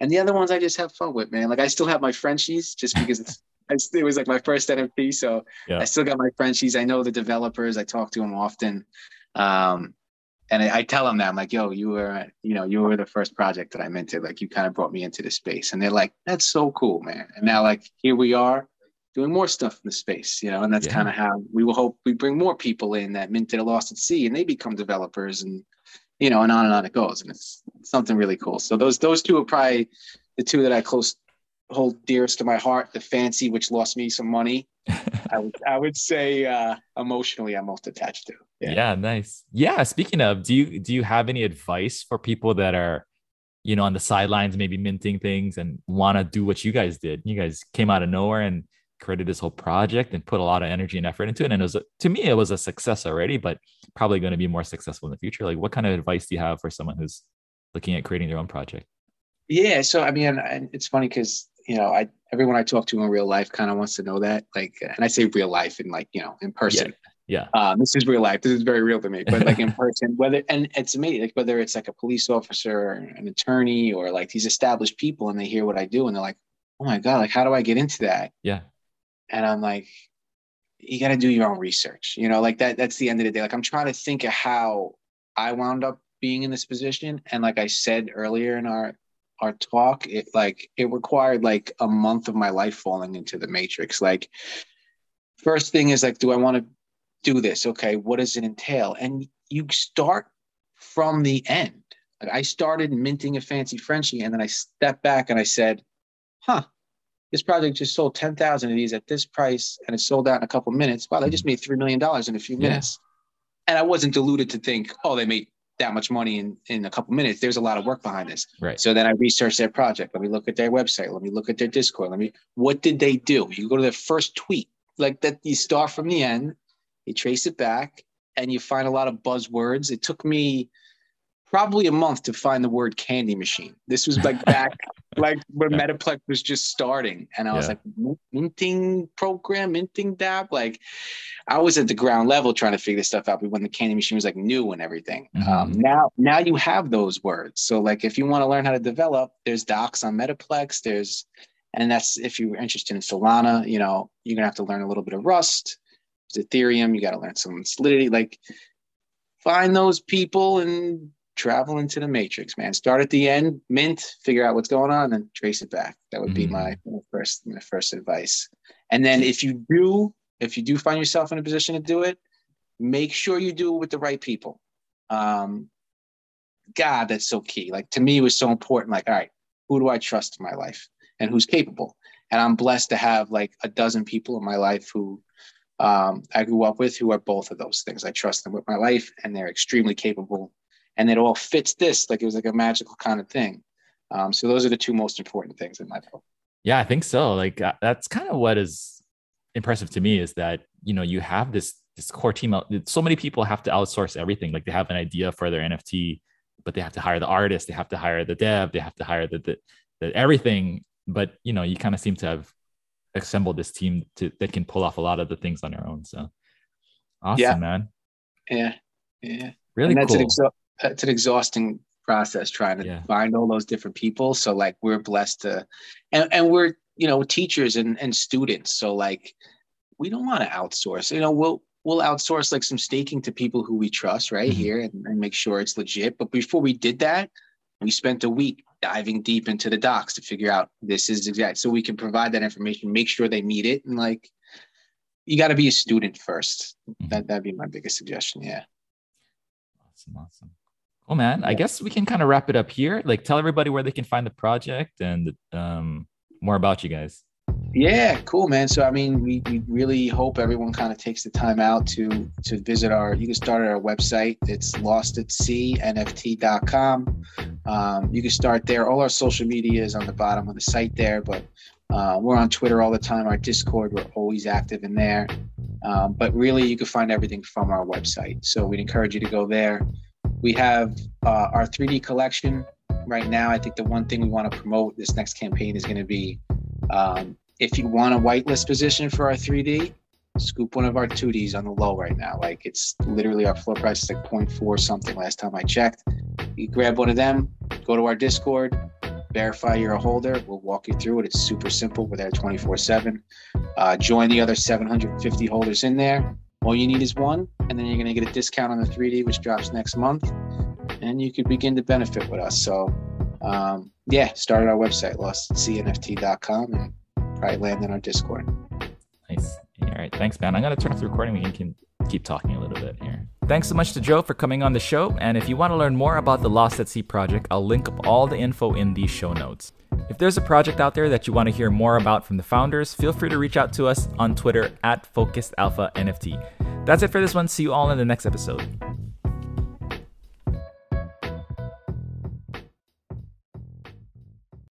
and the other ones I just have fun with, man. Like I still have my Frenchies just because it's, it was like my first NFT. So yeah. I still got my Frenchies. I know the developers. I talk to them often. Um, and I, I, tell them that I'm like, yo, you were, you know, you were the first project that I minted. Like you kind of brought me into the space. And they're like, that's so cool, man. And now like here we are doing more stuff in the space, you know, and that's yeah. kind of how we will hope we bring more people in that minted a lost at sea and they become developers and you know, and on and on it goes. And it's something really cool. So those those two are probably the two that I close hold dearest to my heart. The fancy, which lost me some money. I would I would say uh, emotionally I'm most attached to. Yeah. yeah, nice. Yeah. Speaking of, do you do you have any advice for people that are, you know, on the sidelines, maybe minting things and want to do what you guys did? You guys came out of nowhere and created this whole project and put a lot of energy and effort into it. And it was to me, it was a success already, but probably going to be more successful in the future. Like, what kind of advice do you have for someone who's looking at creating their own project? Yeah, so I mean, it's funny because you know, I everyone I talk to in real life kind of wants to know that. Like, and I say real life in like you know in person. Yeah. yeah. Um, this is real life. This is very real to me. But like in person, whether and it's amazing, like whether it's like a police officer, or an attorney, or like these established people, and they hear what I do, and they're like, "Oh my god, like how do I get into that?" Yeah and I'm like, you got to do your own research. You know, like that. That's the end of the day. Like I'm trying to think of how I wound up being in this position, and like I said earlier in our our talk, it like it required like a month of my life falling into the matrix. Like, first thing is like, do I want to do this? Okay, what does it entail? And you start from the end. Like I started minting a fancy Frenchie, and then I stepped back and I said, "Huh, this project just sold 10,000 of these at this price and it sold out in a couple minutes. Wow, they just made $3 million in a few minutes. And I wasn't deluded to think, oh, they made that much money in, in a couple minutes. There's a lot of work behind this. Right. So then I researched their project. Let me look at their website. Let me look at their Discord. Let me, what did they do? You go to their first tweet, like that, you start from the end, you trace it back, and you find a lot of buzzwords. It took me probably a month to find the word candy machine. This was like back like when Metaplex was just starting. And I was yeah. like, minting program, minting dApp. Like I was at the ground level trying to figure this stuff out. But when the candy machine was like new and everything. Mm-hmm. Um, now, now you have those words. So like if you want to learn how to develop, there's docs on Metaplex. There's and that's if you're interested in Solana, you know, you're gonna have to learn a little bit of Rust. There's Ethereum, you got to learn some Solidity. Like find those people and travel into the matrix, man. Start at the end, mint, figure out what's going on, and trace it back. That would be mm-hmm. my, my first my first advice. And then if you do, if you do find yourself in a position to do it, make sure you do it with the right people. Um, God, that's so key. Like to me, it was so important. Like, all right, who do I trust in my life and who's capable? And I'm blessed to have like a dozen people in my life who um, I grew up with who are both of those things. I trust them with my life, and they're extremely capable and it all fits this like it was like a magical kind of thing. Um, so those are the two most important things in my book. Yeah, I think so. Like uh, that's kind of what is impressive to me is that you know you have this this core team. So many people have to outsource everything. Like they have an idea for their NFT, but they have to hire the artist, they have to hire the dev, they have to hire the the, the everything. But you know, you kind of seem to have assembled this team to that can pull off a lot of the things on their own. So awesome, yeah. man. Yeah, yeah. Really and that's cool. An exa- it's an exhausting process trying to yeah. find all those different people. So like we're blessed to, and, and we're you know teachers and and students. So like we don't want to outsource. You know we'll we'll outsource like some staking to people who we trust right mm-hmm. here and, and make sure it's legit. But before we did that, we spent a week diving deep into the docs to figure out this is exact so we can provide that information make sure they meet it and like you got to be a student 1st mm-hmm. that that'd be my biggest suggestion yeah awesome awesome well, man, I guess we can kind of wrap it up here. Like, tell everybody where they can find the project and um, more about you guys. Yeah, cool, man. So, I mean, we, we really hope everyone kind of takes the time out to to visit our. You can start at our website. It's lostatseanft.com. Um, you can start there. All our social media is on the bottom of the site there, but uh, we're on Twitter all the time. Our Discord, we're always active in there. Um, but really, you can find everything from our website. So, we'd encourage you to go there. We have uh, our 3D collection right now. I think the one thing we want to promote this next campaign is going to be um, if you want a whitelist position for our 3D, scoop one of our 2Ds on the low right now. Like it's literally our floor price is like 0.4 something last time I checked. You grab one of them, go to our Discord, verify you're a holder. We'll walk you through it. It's super simple. We're there 24 uh, 7. Join the other 750 holders in there. All you need is one, and then you're going to get a discount on the 3D, which drops next month, and you could begin to benefit with us. So, um, yeah, start at our website, lostatseanft.com, and probably land in our Discord. Nice. All right. Thanks, man. I'm going to turn off the recording. We can keep talking a little bit here. Thanks so much to Joe for coming on the show. And if you want to learn more about the Lost at Sea project, I'll link up all the info in these show notes. If there's a project out there that you want to hear more about from the founders, feel free to reach out to us on Twitter at Focused Alpha NFT. That's it for this one. See you all in the next episode.